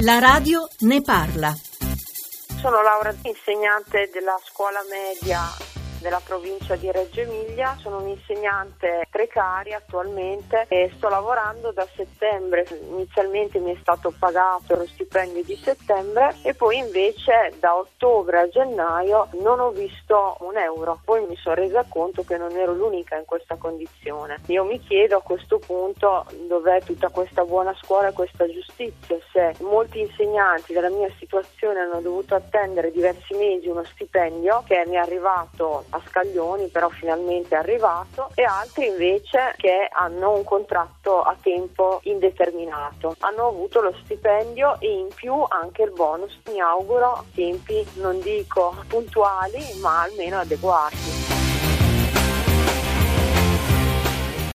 La radio ne parla. Sono Laura, insegnante della scuola media della provincia di Reggio Emilia, sono un'insegnante precaria attualmente e sto lavorando da settembre, inizialmente mi è stato pagato lo stipendio di settembre e poi invece da ottobre a gennaio non ho visto un euro, poi mi sono resa conto che non ero l'unica in questa condizione. Io mi chiedo a questo punto dov'è tutta questa buona scuola e questa giustizia, se molti insegnanti della mia situazione hanno dovuto attendere diversi mesi uno stipendio che mi è arrivato a scaglioni, però finalmente è arrivato, e altri invece che hanno un contratto a tempo indeterminato. Hanno avuto lo stipendio e in più anche il bonus. Mi auguro tempi, non dico puntuali, ma almeno adeguati.